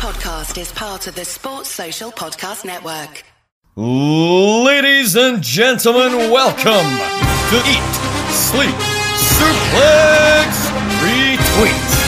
podcast is part of the Sports Social Podcast Network. Ladies and gentlemen, welcome to Eat, Sleep, Suplex, Retweet.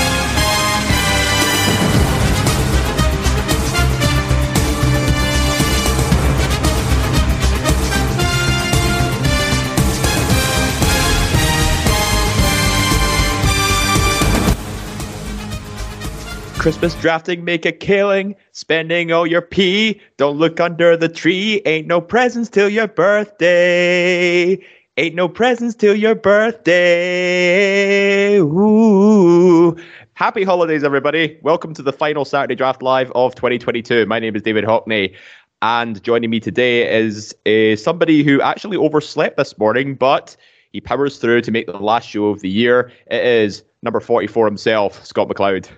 Christmas drafting, make a killing, spending all your pee. Don't look under the tree. Ain't no presents till your birthday. Ain't no presents till your birthday. Ooh. Happy holidays, everybody. Welcome to the final Saturday Draft Live of 2022. My name is David Hockney, and joining me today is uh, somebody who actually overslept this morning, but he powers through to make the last show of the year. It is number 44 himself, Scott McLeod.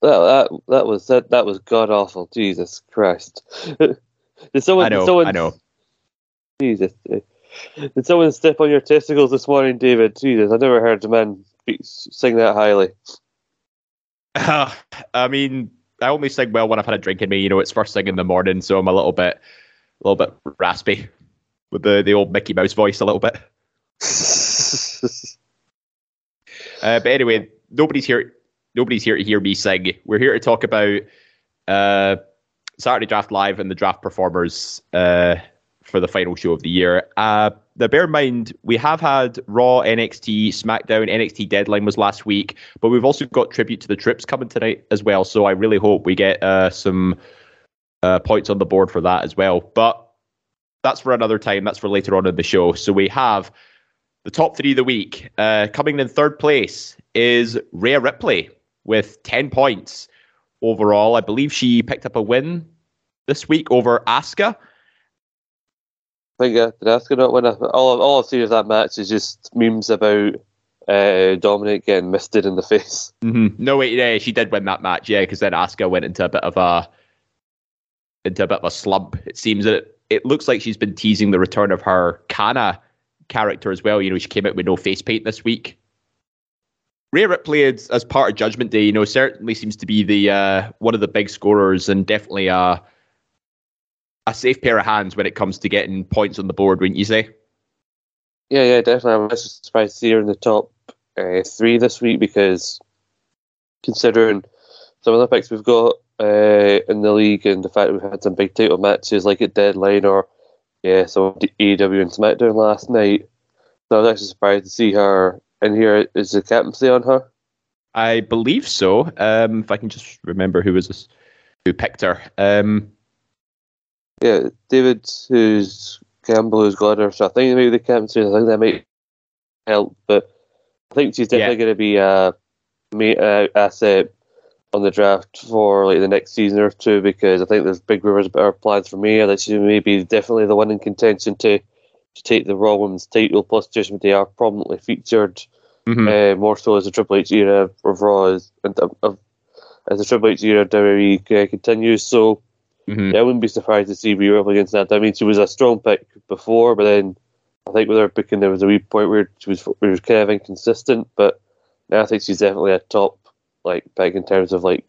That that that was that that was god awful. Jesus Christ! did someone? I know. Did someone, I know. Jesus. Did someone step on your testicles this morning, David? Jesus, I never heard a man sing that highly. Uh, I mean, I only sing well when I've had a drink in me. You know, it's first thing in the morning, so I'm a little bit, a little bit raspy with the the old Mickey Mouse voice, a little bit. Uh, but anyway, nobody's here. Nobody's here to hear me sing. We're here to talk about uh, Saturday Draft Live and the draft performers uh, for the final show of the year. Uh, now, bear in mind, we have had Raw, NXT, SmackDown, NXT Deadline was last week, but we've also got tribute to the Trips coming tonight as well. So I really hope we get uh, some uh, points on the board for that as well. But that's for another time. That's for later on in the show. So we have the top three of the week. Uh, coming in third place is Rhea Ripley with 10 points overall. I believe she picked up a win this week over Asuka. I think uh, did Asuka not win? A, all all I've seen of that match is just memes about uh, Dominic getting misted in the face. Mm-hmm. No, wait, yeah, she did win that match, yeah, because then Asuka went into a bit of a into a bit of a slump. It seems that it looks like she's been teasing the return of her Kana character as well. You know, she came out with no face paint this week. Rhea Ripley, as, as part of Judgment Day, you know, certainly seems to be the uh, one of the big scorers and definitely a a safe pair of hands when it comes to getting points on the board, wouldn't you say? Yeah, yeah, definitely. I'm surprised to see her in the top uh, three this week because considering some of the picks we've got uh, in the league and the fact we've had some big title matches like at Deadline or yeah, so AEW and SmackDown last night. So I was actually surprised to see her in here. Is the captaincy on her? I believe so. Um, if I can just remember who was this, who picked her. Um, Yeah, David, who's Campbell, who's got her. So I think maybe the captaincy. I think that might help, but I think she's definitely Yeah. going to be a ma- uh, asset on the draft for like the next season or two because I think there's big rumors about her plans for Mia that she may be definitely the one in contention to to take the Raw Women's title. Plus, Judgment Day are prominently featured mhm. uh, more so as the Triple H era of Raw is, and, uh, of, as the Triple H era of WWE uh, continues. So Mhm. yeah, I wouldn't be surprised to see Rhea up against that. I mean, she was a strong pick before, but then I think with her picking, there was a wee point where she was, where she was kind of inconsistent. But now I think she's definitely a top like pick in terms of like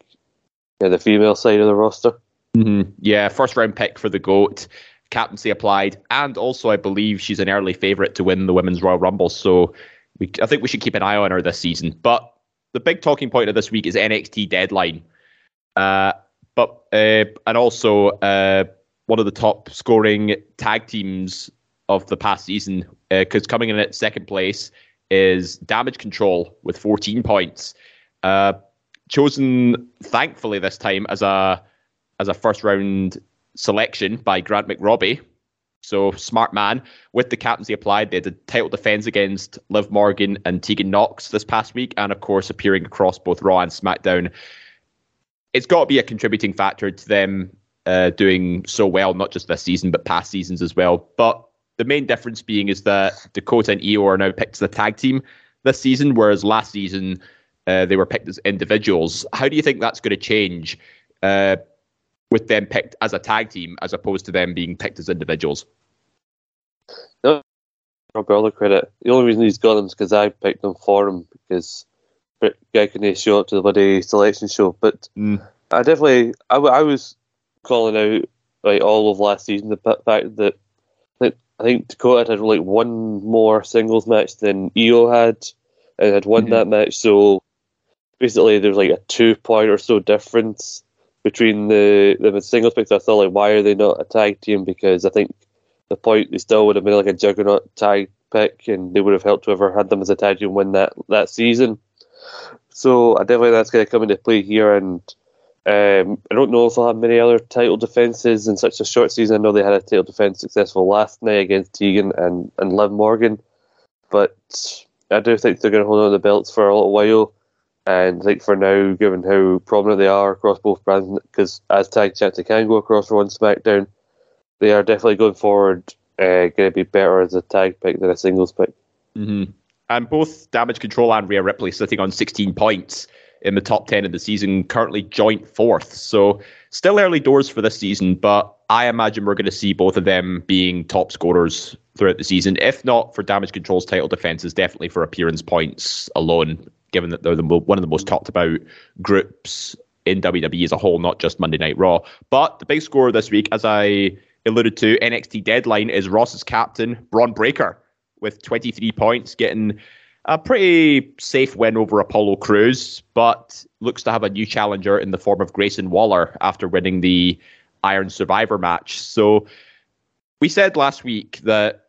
yeah, the female side of the roster. hmm Yeah, first round pick for the GOAT. Captaincy applied. And also, I believe she's an early favourite to win the Women's Royal Rumble. So we, I think we should keep an eye on her this season. But the big talking point of this week is NXT Deadline. Uh, but uh, And also, uh, one of the top scoring tag teams of the past season, because coming in at second place is Damage Control with 14 points. Uh, chosen, thankfully, this time as a as a first round selection by Grant McRobbie. So smart man with the captaincy applied. They had a title defense against Liv Morgan and Tegan Nox this past week, and of course appearing across both Raw and SmackDown. It's got to be a contributing factor to them uh, doing so well, not just this season but past seasons as well. But the main difference being is that Dakota and Io are now picked as a tag team this season, whereas last season uh, they were picked as individuals. How do you think that's going to change? Uh, with them picked as a tag team as opposed to them being picked as individuals. No, Rob Gurley credit. The only reason he's got him is because I picked him for him because guy couldn't show up to the bloody selection show. But Mm. I definitely, I, I, was calling out like all of last season the fact that that I think Dakota had like one more singles match than Io had, and had won Mhm. that match. So basically, there's like a two point or so difference between the them in singles picks. I thought like, why are they not a tag team? Because I think the point they still would have been like a juggernaut tag pick, and they would have helped whoever had them as a tag team win that that season. So I definitely that's going to come into play here, and um, I don't know if they'll have many other title defenses in such a short season. I know they had a title defense successful last night against Tegan and and Liv Morgan, but I do think they're going to hold on to the belts for a little while. And I think for now, given how prominent they are across both brands, because as tag champs they can go across Raw and SmackDown, they are definitely going forward uh, going to be better as a tag pick than a singles pick. hmm And both Damage Control and Rhea Ripley sitting on 16 points in the top 10 of the season, currently joint fourth. So still early doors for this season, but I imagine we're going to see both of them being top scorers throughout the season. If not for Damage Control's title defenses, definitely for appearance points alone, given that they're the one of the most mm-hmm. talked about groups in WWE as a whole, not just Monday Night Raw. But the big score this week, as I alluded to, NXT Deadline is Ross's captain, Bron Breakker, with 23 points, getting a pretty safe win over Apollo Crews, but looks to have a new challenger in the form of Grayson Waller after winning the Iron Survivor match. So we said last week that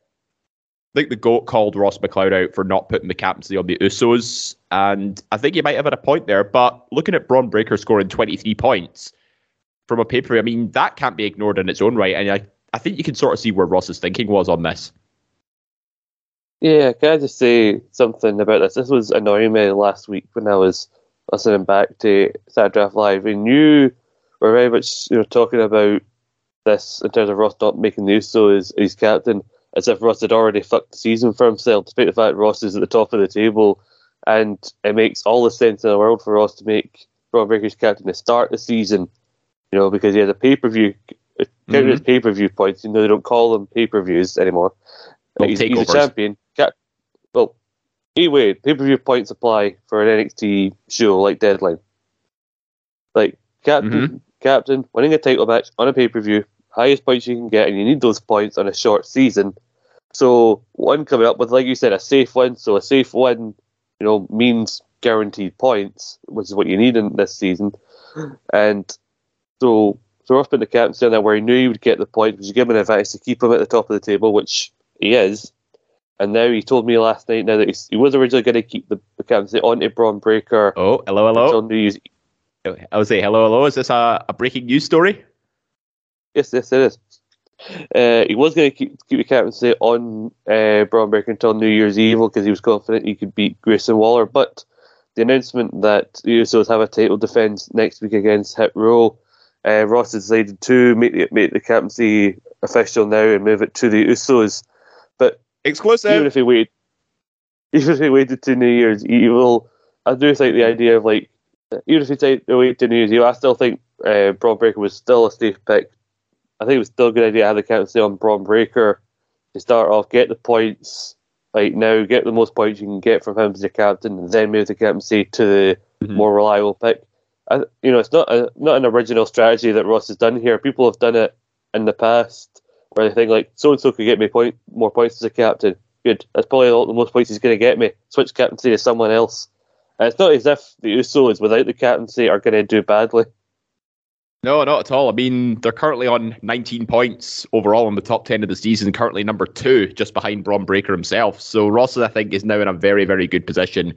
I think the GOAT called Ross McLeod out for not putting the captaincy on the Usos, and I think you might have had a point there. But looking at Bron Breakker scoring 23 points from a paper, I mean, that can't be ignored in its own right. And I, I think you can sort of see where Ross's thinking was on this. Yeah, can I just say something about this? This was annoying me last week when I was listening back to Saturday Draft Live, and you were very much you know talking about this in terms of Ross not making the Uso as his captain, as if Ross had already fucked the season for himself, despite the fact Ross is at the top of the table, and it makes all the sense in the world for Ross to make Bron Breakker's captain to start the season, you know, because he has a pay per view. As pay per view points, you know they don't call them pay per views anymore. Well, he's, he's a champion. Cap- well, anyway, pay per view points apply for an NXT show like Deadline. Like captain, captain winning a title match on a pay per view, highest points you can get, and you need those points on a short season. So one coming up with, like you said, a safe win. So a safe win, you know, means guaranteed points, which is what you need in this season. And so, so Ross put the captaincy on there where he knew he would get the point, which gave him an advantage to keep him at the top of the table, which he is. And now he told me last night now that he's, he was originally going to keep the, the captaincy on to Bron Breakker Oh, hello, hello. New Year's. Oh, I would say hello, hello. Is this a, a breaking news story? Yes, yes, it is. Uh, he was going to keep, keep the captaincy on uh, Bron Breakker until New Year's Eve because he was confident he could beat Grayson Waller. But the announcement that the Usos have a title defense next week against Hit Row, uh, Ross decided to make the, make the captaincy official now and move it to the Usos. But exclusive. even if he waited, even if he waited to New Year's Evil, I do think the idea of like, even if he waited wait to New Year's Eve, I still think uh, Bron Breakker was still a safe pick. I think it was still a good idea to have the captaincy on Bron Breakker to start off, get the points like now, get the most points you can get from him as your captain, and then move the captaincy to the Mhm. more reliable pick. I, you know, it's not a, not an original strategy that Ross has done here. People have done it in the past where they think like so and so could get me point more points as a captain. Good, that's probably all the most points he's going to get me. Switch captaincy to someone else. And it's not as if the Usos without the captaincy are going to do badly. No, not at all. I mean, they're currently on 19 points overall in the top 10 of the season, currently number two, just behind Bron Breakker himself. So Ross, I think, is now in a very, very good position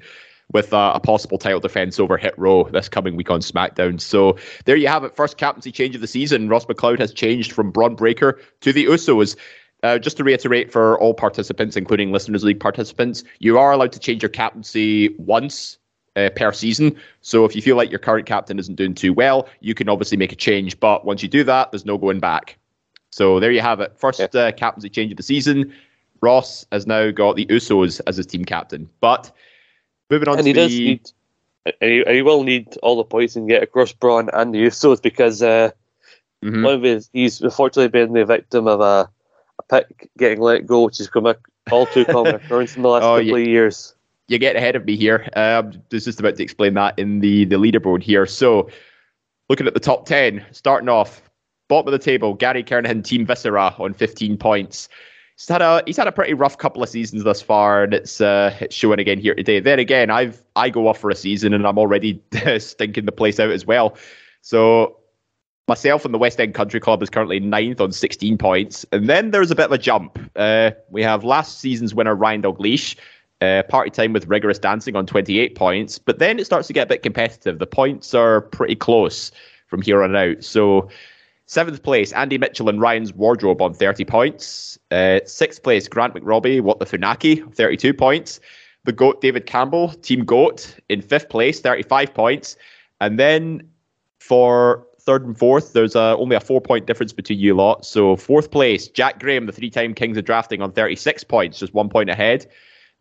with uh, a possible title defense over Hit Row this coming week on SmackDown. So there you have it. First captaincy change of the season. Ross McLeod has changed from Bron Breakker to the Usos. Uh, just to reiterate for all participants, including Listeners League participants, you are allowed to change your captaincy once uh, per season. So if you feel like your current captain isn't doing too well, you can obviously make a change. But once you do that, there's no going back. So there you have it. First uh, captaincy change of the season. Ross has now got the Usos as his team captain. But moving on and to he the does need, and he, he will need all the points and get across Bron and the Usos because uh, Mhm. one of his, he's unfortunately been the victim of a, a pick getting let go, which has come a all too common occurrence in the last Oh, couple of years. You get ahead of me here. Um, just about to explain that in the the leaderboard here. So, looking at the top ten, starting off bottom of the table, Gary Kernahan, Team Viscera on 15 points. He's had a he's had a pretty rough couple of seasons thus far, and it's uh, it's showing again here today. Then again, I've I go off for a season, and I'm already stinking the place out as well. So myself and the West End Country Club is currently ninth on 16 points. And then there's a bit of a jump. Uh, we have last season's winner, Ryan Dalgleish, uh, party time with rigorous dancing on 28 points. But then it starts to get a bit competitive. The points are pretty close from here on out. So seventh place, Andy Mitchell and Ryan's Wardrobe on 30 points. Uh, sixth place, Grant McRobbie, What the Funaki, 32 points. The GOAT, David Campbell, Team GOAT, in fifth place, 35 points. And then for third and fourth, there's uh, only a four point difference between you lot. So fourth place, Jack Graham, the three time Kings of Drafting on 36 points, just one point ahead.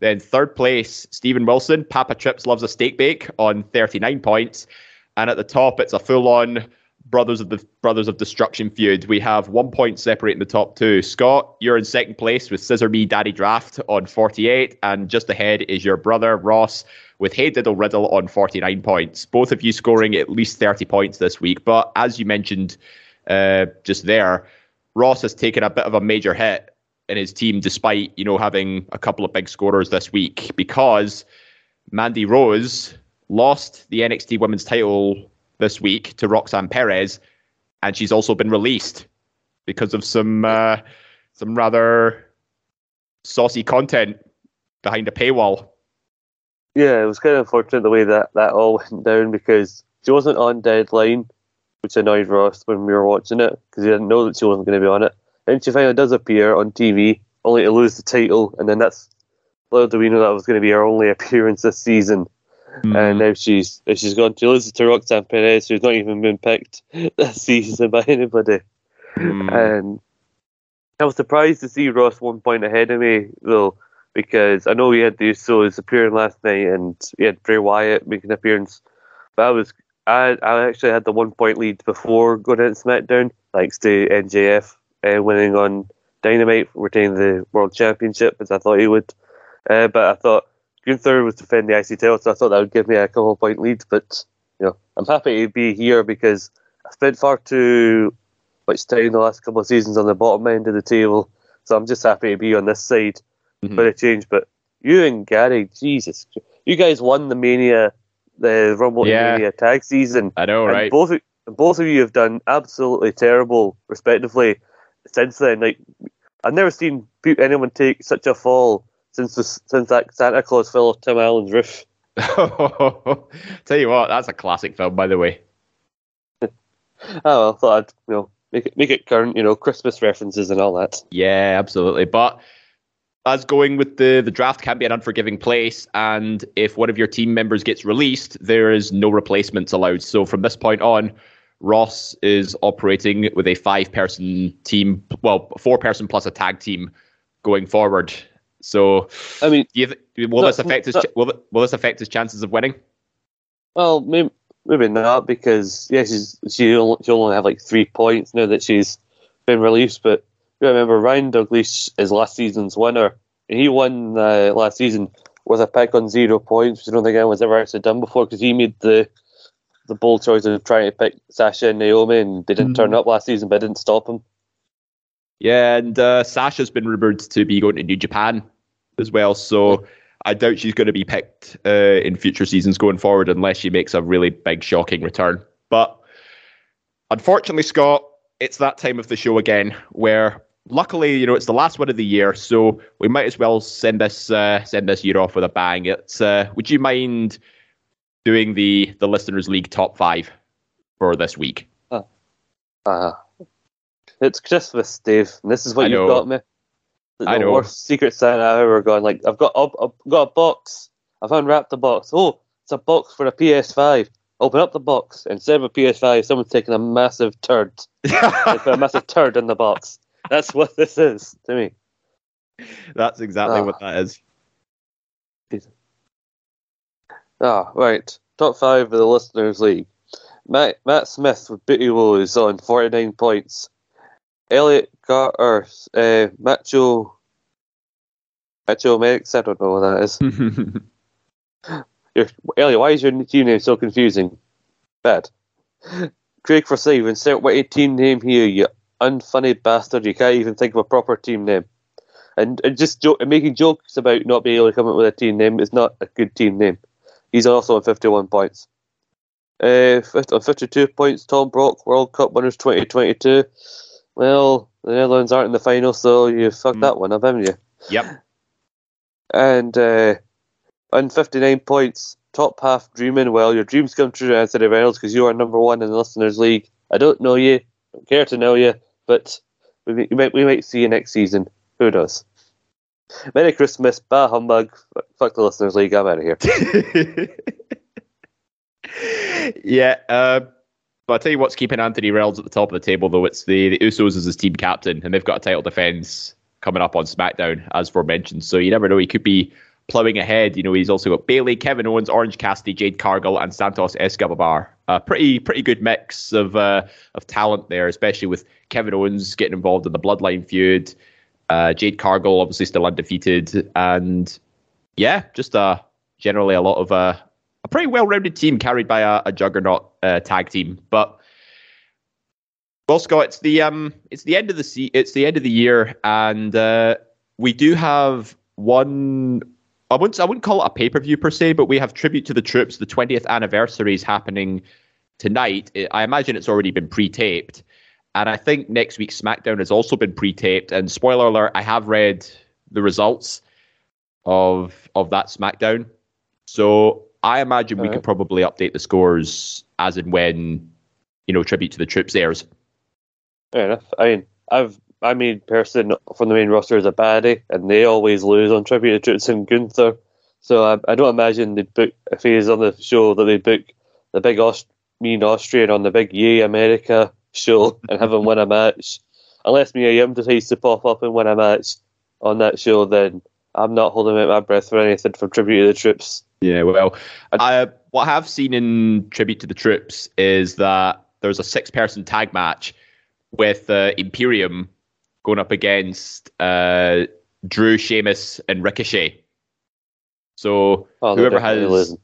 Then third place, Stephen Wilson, Papa Trips loves a steak bake on 39 points. And at the top, it's a full on Brothers of the Brothers of Destruction feud. We have one point separating the top two. Scott, you're in second place with Scissor Me Daddy Draft on 48, and just ahead is your brother Ross with Hey Diddle Riddle on 49 points. Both of you scoring at least 30 points this week. But as you mentioned uh, just there, Ross has taken a bit of a major hit in his team, despite you know having a couple of big scorers this week, because Mandy Rose lost the NXT Women's Title this week to Roxanne Perez, and she's also been released because of some uh, some rather saucy content behind a paywall. Yeah, it was kind of unfortunate the way that that all went down because she wasn't on deadline, which annoyed Ross when we were watching it because he didn't know that she wasn't going to be on it. And she finally does appear on TV, only to lose the title, and then that's little do we know that was going to be her only appearance this season. Mm. And now she's she's gone to lose to Roxanne Perez, who's not even been picked this season by anybody. Mm. And I was surprised to see Ross one point ahead of me though, because I know he had the Usos appearing last night, and he had Bray Wyatt making an appearance. But I was I I actually had the one point lead before going into SmackDown, thanks to MJF uh, winning on Dynamite, retaining the World Championship as I thought he would. Uh, but I thought Gunther was defending the IC title, so I thought that would give me a couple point lead. But you know, I'm happy to be here because I spent far too much time the last couple of seasons on the bottom end of the table, so I'm just happy to be on this side mm-hmm. for a change. But you and Gary, Jesus, you guys won the Mania, the Rumble yeah. Mania tag season. I know, right? Both both of you have done absolutely terrible, respectively, since then. Like I've never seen anyone take such a fall since the, since that Santa Claus fell off Tim Allen's roof. Tell you what, that's a classic film, by the way. oh, well, I thought I'd you know make it make it current, you know, Christmas references and all that. Yeah, absolutely. But as going with the the draft can be an unforgiving place, and if one of your team members gets released, there is no replacements allowed. So from this point on, Ross is operating with a five person team, well, four person plus a tag team going forward. So, I mean, th- will this affect his will, will this affect his chances of winning? Well, maybe, maybe not because yeah, she's she only, she only have like three points now that she's been released. But you remember Ryan Dalgleish is last season's winner, and he won uh, last season with a pick on zero points, which I don't think anyone's ever actually done before because he made the the bold choice of trying to pick Sasha and Naomi, and they didn't mm. turn up last season, but didn't stop him. Yeah, and uh, Sasha's been rumored to be going to New Japan as well. So I doubt she's going to be picked uh, in future seasons going forward unless she makes a really big, shocking return. But unfortunately, Scott, it's that time of the show again where luckily, you know, it's the last one of the year, so we might as well send this uh, send this year off with a bang. It's uh, would you mind doing the the listeners league top five for this week? Uh, uh it's Christmas, Dave, and this is what you've got me the I know. worst Secret Santa I've ever gone. Like I've got I've, I've got a box. I've unwrapped the box. Oh, it's a box for a PS5. Open up the box. Instead of a PS5, someone's taken a massive turd. put a massive turd in the box. That's what this is to me. That's exactly what that is. Ah, right. Top five of the Listeners League. Matt, Matt Smith with Booty Woes on 49 points. Elliot Carter, uh, Macho, Macho Mex, I don't know what that is. You're, Elliot, why is your team name so confusing? Bad. Craig Forsyth, insert what a team name here, you unfunny bastard. You can't even think of a proper team name. And, and just jo- making jokes about not being able to come up with a team name is not a good team name. He's also on 51 points. Uh, on 52 points, Tom Brock, World Cup winners 2022. Well, the Netherlands aren't in the final, so you fucked Mm. that one up, haven't you? Yep. And uh, on 59 points, top half dreaming. Well, your dreams come true, Anthony Reynolds, because you are number one in the Listeners League. I don't know you, don't care to know you, but we, we, might, we might see you next season. Who knows? Merry Christmas, bah humbug. Fuck the Listeners League, I'm out of here. yeah. Uh, but I'll tell you what's keeping Anthony Reynolds at the top of the table, though. It's the, the Usos as his team captain, and they've got a title defense coming up on SmackDown, as forementioned. So you never know. He could be plowing ahead. You know, he's also got Bayley, Kevin Owens, Orange Cassidy, Jade Cargill, and Santos Escobar. A pretty pretty good mix of uh, of talent there, especially with Kevin Owens getting involved in the Bloodline feud. Uh, Jade Cargill obviously still undefeated, and yeah, just uh, generally a lot of uh, a pretty well-rounded team carried by a, a juggernaut uh, tag team. But well, Scott, it's the um, it's the end of the se- it's the end of the year, and uh, we do have one. I wouldn't I wouldn't call it a pay per view per se, but we have tribute to the troops. The 20th anniversary is happening tonight. I imagine it's already been pre-taped, and I think next week's SmackDown has also been pre-taped. And spoiler alert, I have read the results of of that SmackDown, so I imagine we Alright. could probably update the scores as and when you know tribute to the troops airs. Fair enough. I mean, I've I mean, person from the main roster is a baddie, and they always lose on Tribute to Troops and Gunther. So I, I don't imagine they'd book if he's on the show that they book the big Aust- mean Austrian on the big Yay America show and have him win a match. Unless Mia Yim decides to pop up and win a match on that show, then I'm not holding out my breath for anything from Tribute to the Troops. Yeah, well, I, what I have seen in tribute to the troops is that there's a six-person tag match with uh, Imperium going up against uh, Drew, Sheamus, and Ricochet. So Oh, whoever has.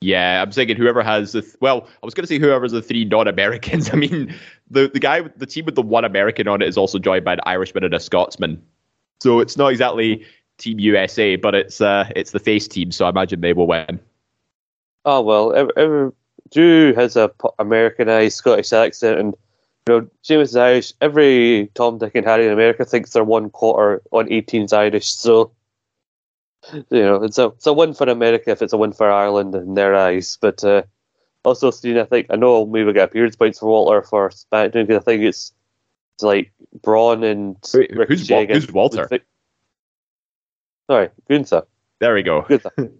Yeah, I'm thinking whoever has the th- well, I was going to say whoever's the three non-Americans. I mean, the the guy, the team with the one American on it is also joined by an Irishman and a Scotsman. So it's not exactly Team USA, but it's uh, it's the face team. So I imagine they will win. Oh well, Drew has a Americanized Scottish accent, and you know James is Irish. Every Tom, Dick, and Harry in America thinks they're one quarter on 18's Irish. So you know it's a it's a win for America if it's a win for Ireland in their eyes. But uh, also, Steve, I think I know maybe we'll get appearance points for Walter for SmackDown because I think it's it's like Braun and Wait, who's Ricochet Wal- against- who's Walter? Vic- Sorry, Gunther. There we go. Gunther.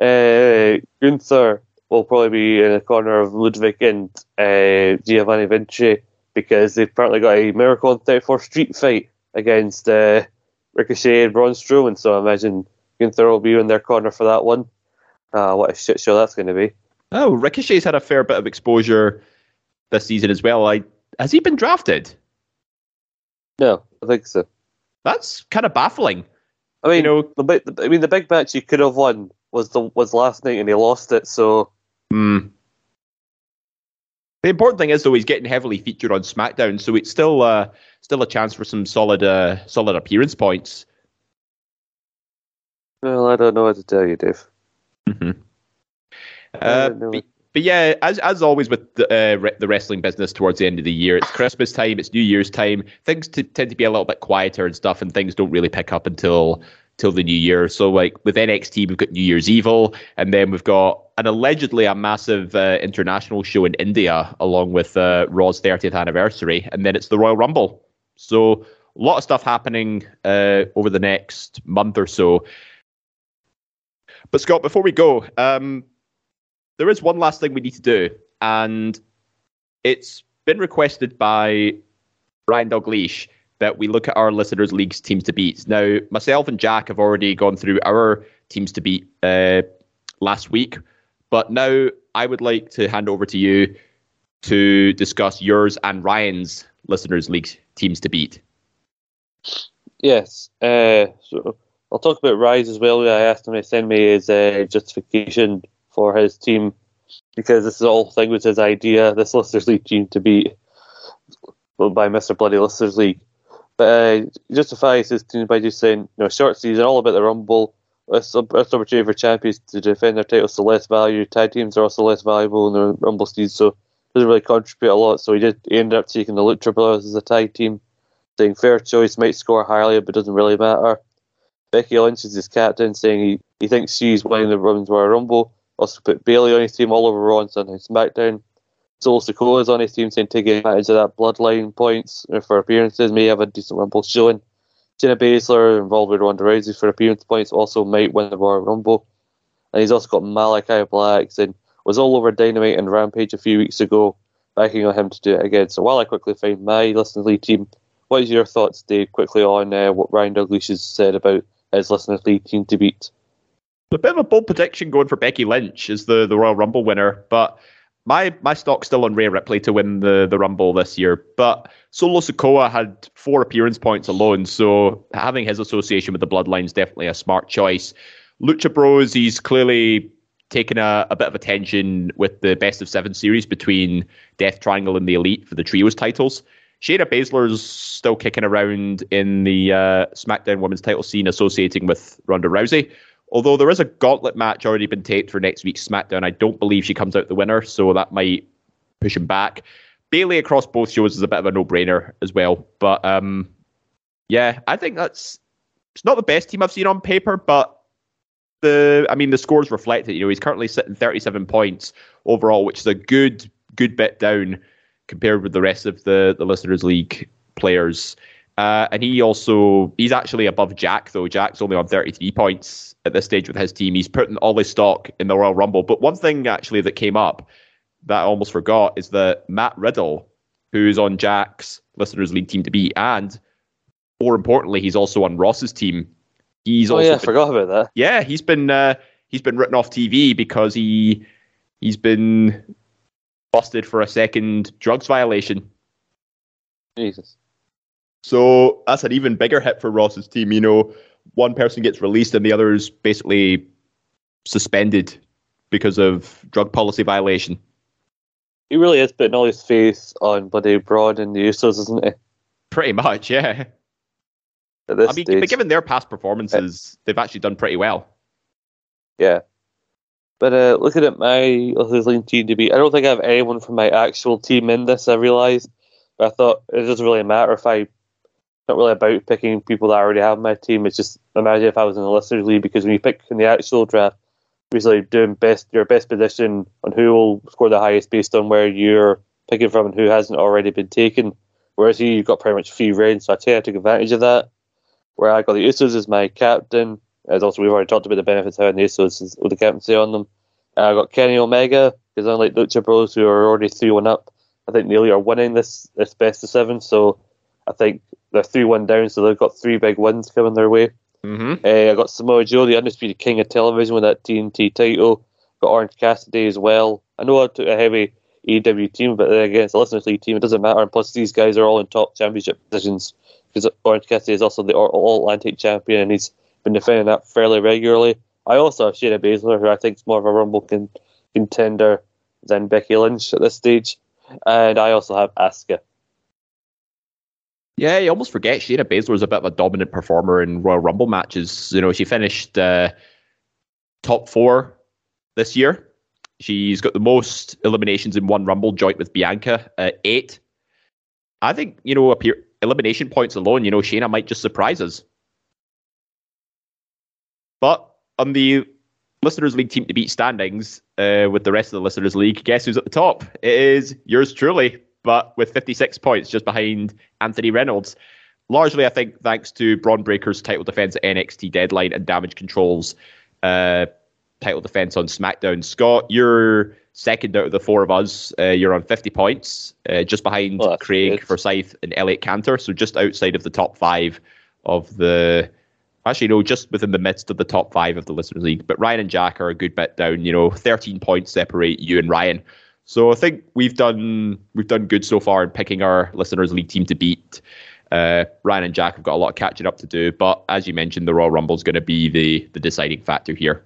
uh, Gunther will probably be in the corner of Ludwig and uh, Giovanni Vinci because they've apparently got a Miracle on 34 Street fight against uh, Ricochet and Braun Strowman. So I imagine Gunther will be in their corner for that one. Uh, what a shit show that's going to be. Oh, Ricochet's had a fair bit of exposure this season as well. I has he been drafted? No, I think so. That's kind of baffling. I mean, You know- the, big- I mean, the big match he could have won was the was last night and he lost it. So Hmm. The important thing is though he's getting heavily featured on SmackDown, so it's still uh, still a chance for some solid uh, solid appearance points. well, I don't know what to tell you, Dave. hmm Uh, but, but yeah, as as always with the, uh, re- the wrestling business towards the end of the year, it's Christmas time, it's New Year's time. Things t- tend to be a little bit quieter and stuff, and things don't really pick up until till the new year. So like with NXT, we've got New Year's Evil, and then we've got an allegedly a massive uh, international show in India along with uh, Raw's 30th anniversary, and then it's the Royal Rumble. So a lot of stuff happening uh, over the next month or so. But Scott, before we go, um, there is one last thing we need to do, and it's been requested by Ryan Dalgleish that we look at our listeners' leagues teams to beat. Now, myself and Jack have already gone through our teams to beat uh, last week, but now I would like to hand over to you to discuss yours and Ryan's listeners' league teams to beat. Yes. Uh, so I'll talk about Rise as well. I asked him to send me his uh, justification for his team because this is all thing was his idea. This listeners' League team to beat by Mister Bloody Listeners League, but uh, justifies his team by just saying, you know, short season, all about the Rumble. This opportunity for champions to defend their titles, so less value. Tag teams are also less valuable in the Rumble season, so doesn't really contribute a lot. So he did he ended up taking the Lucha Brothers as a tag team, saying fair choice might score highly, but doesn't really matter. Becky Lynch is his captain, saying he, he thinks she's winning the Women's Royal Rumble. Also put Bayley on his team all over Raw and Sunday SmackDown. Sikoa is on his team, saying take advantage of that bloodline points for appearances, may have a decent Rumble showing. Shayna Baszler involved with Ronda Rousey for appearance points also might win the Royal Rumble. And he's also got Malakai Black and was all over Dynamite and Rampage a few weeks ago, backing on him to do it again. So while I quickly find my listeners league team, what is your thoughts, Dave, quickly on uh, what Ryan Dalgleish has said about his listeners league team to beat? A bit of a bold prediction going for Becky Lynch as the, the Royal Rumble winner, but my my stock's still on Rhea Ripley to win the, the Rumble this year. But Solo Sikoa had four appearance points alone, so having his association with the Bloodline is definitely a smart choice. Lucha Bros, he's clearly taken a, a bit of attention with the best of seven series between Death Triangle and the Elite for the trios titles. Shayna Baszler's still kicking around in the uh, SmackDown Women's title scene, associating with Ronda Rousey. Although there is a gauntlet match already been taped for next week's SmackDown, I don't believe she comes out the winner, so that might push him back. Bayley across both shows is a bit of a no-brainer as well. But um, yeah, I think that's it's not the best team I've seen on paper, but the I mean the scores reflect it. You know, he's currently sitting 37 points overall, which is a good good bit down compared with the rest of the the listeners league players. Uh, and he also he's actually above Jack though. Jack's only on 33 points at this stage with his team. He's putting all his stock in the Royal Rumble. But one thing actually that came up that I almost forgot is that Matt Riddle, who's on Jack's listeners league team to beat, and more importantly, he's also on Ross's team. He's oh also yeah, I forgot about that. yeah, he's been uh, he's been written off TV because he he's been busted for a second drugs violation. Jesus. So that's an even bigger hit for Ross's team. You know, one person gets released and the other is basically suspended because of drug policy violation. He really is putting all his faith on bloody Broad and the Usos, isn't he? Pretty much, yeah. I mean, stage. but given their past performances, they've actually done pretty well. Yeah. But uh, looking at my Lister's team to beat, I don't think I have anyone from my actual team in this, I realised. But I thought it doesn't really matter if I. Not really about picking people that I already have in my team. It's just imagine if I was in the Lister's League because when you pick in the actual draft, usually doing best your best position on who will score the highest based on where you're picking from and who hasn't already been taken. Whereas here you've got pretty much free reign, so I think I took advantage of that. Where I got the Usos as my captain, as also we've already talked about the benefits of having the Usos with the captaincy on them. And I got Kenny Omega because unlike Lucha Bros who are already three one up, I think nearly are winning this this best of seven. So I think they're three one down, so they've got three big wins coming their way. Mm-hmm. Uh, I got Samoa Joe, the undisputed king of television, with that TNT title. Got Orange Cassidy as well. I know I took a heavy AEW team, but then again, it's a listeners league team. It doesn't matter. And plus, these guys are all in top championship positions because Orange Cassidy is also the All Atlantic champion, and he's been defending that fairly regularly. I also have Shayna Baszler, who I think is more of a Rumble con- contender than Becky Lynch at this stage, and I also have Asuka. Yeah, you almost forget Shayna Baszler is a bit of a dominant performer in Royal Rumble matches. You know, she finished uh, top four this year. She's got the most eliminations in one Rumble, joint with Bianca, eight. I think, you know, appear, elimination points alone, you know, Shayna might just surprise us. But on the Listeners League team to beat standings uh, with the rest of the Listeners League, guess who's at the top? It is yours truly, but with 56 points, just behind Anthony Reynolds. Largely, I think, thanks to Bron Breakker's title defense at NXT Deadline and Damage Control's uh, title defense on SmackDown. Scott, you're second out of the four of us. Uh, you're on 50 points, uh, just behind Oh, Craig good. Forsyth and Elliot Cantor, so just outside of the top five of the. Actually, no, just within the midst of the top five of the Listeners League. But Ryan and Jack are a good bit down. You know, 13 points separate you and Ryan. So I think we've done we've done good so far in picking our Listeners League team to beat. Uh, Ryan and Jack have got a lot of catching up to do, but as you mentioned, the Royal Rumble is going to be the the deciding factor here.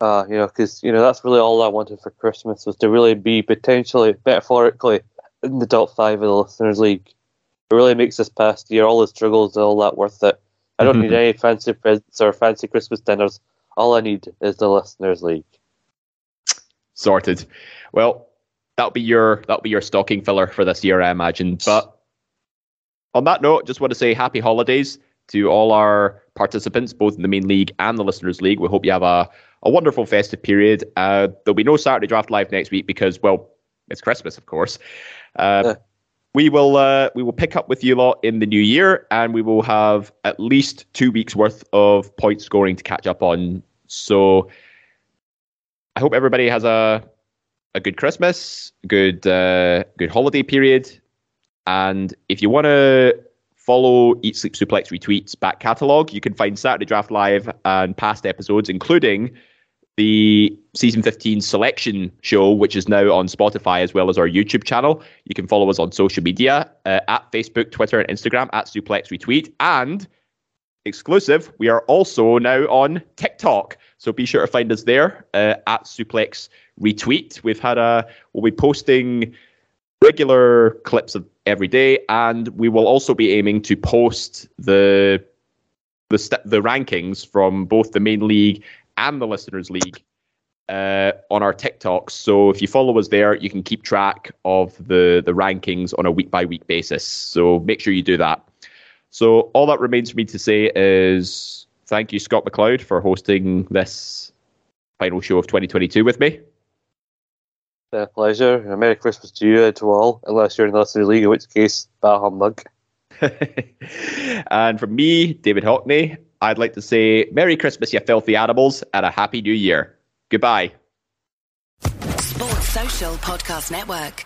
Uh, you know, because you know that's really all I wanted for Christmas was to really be potentially metaphorically in the top five of the listeners' league. It really makes this past year, all the struggles, all that worth it. I don't need any fancy presents or fancy Christmas dinners. All I need is the listeners' league. Sorted. Well, that'll be your that'll be your stocking filler for this year, I imagine. But on that note, just want to say happy holidays to all our participants, both in the main league and the listeners' league. We hope you have a, a wonderful festive period. Uh, there'll be no Saturday draft live next week because, well, it's Christmas, of course. Uh, yeah. We will uh, we will pick up with you lot in the new year, and we will have at least two weeks worth of point scoring to catch up on. So, I hope everybody has a a good Christmas, good uh, good holiday period, and if you want to follow Eat Sleep Suplex Retweets back catalogue, you can find Saturday Draft Live and past episodes, including the season 15 selection show, which is now on Spotify as well as our YouTube channel. You can follow us on social media uh, at Facebook, Twitter, and Instagram at Suplex Retweet. And exclusive, we are also now on TikTok. So be sure to find us there uh, at Suplex Retweet. We've had a, we'll be posting regular clips of every day, and we will also be aiming to post the the st- the rankings from both the main league and the Listeners League uh, on our TikToks. So if you follow us there, you can keep track of the, the rankings on a week by week basis. So make sure you do that. So all that remains for me to say is thank you, Scott McLeod, for hosting this final show of 2022 with me. A pleasure. A Merry Christmas to you and to all, unless you're in the Listeners League, in which case, bah humbug. and from me, David Hockney, I'd like to say Merry Christmas, you filthy animals, and a Happy New Year. Goodbye. Sports Social Podcast Network.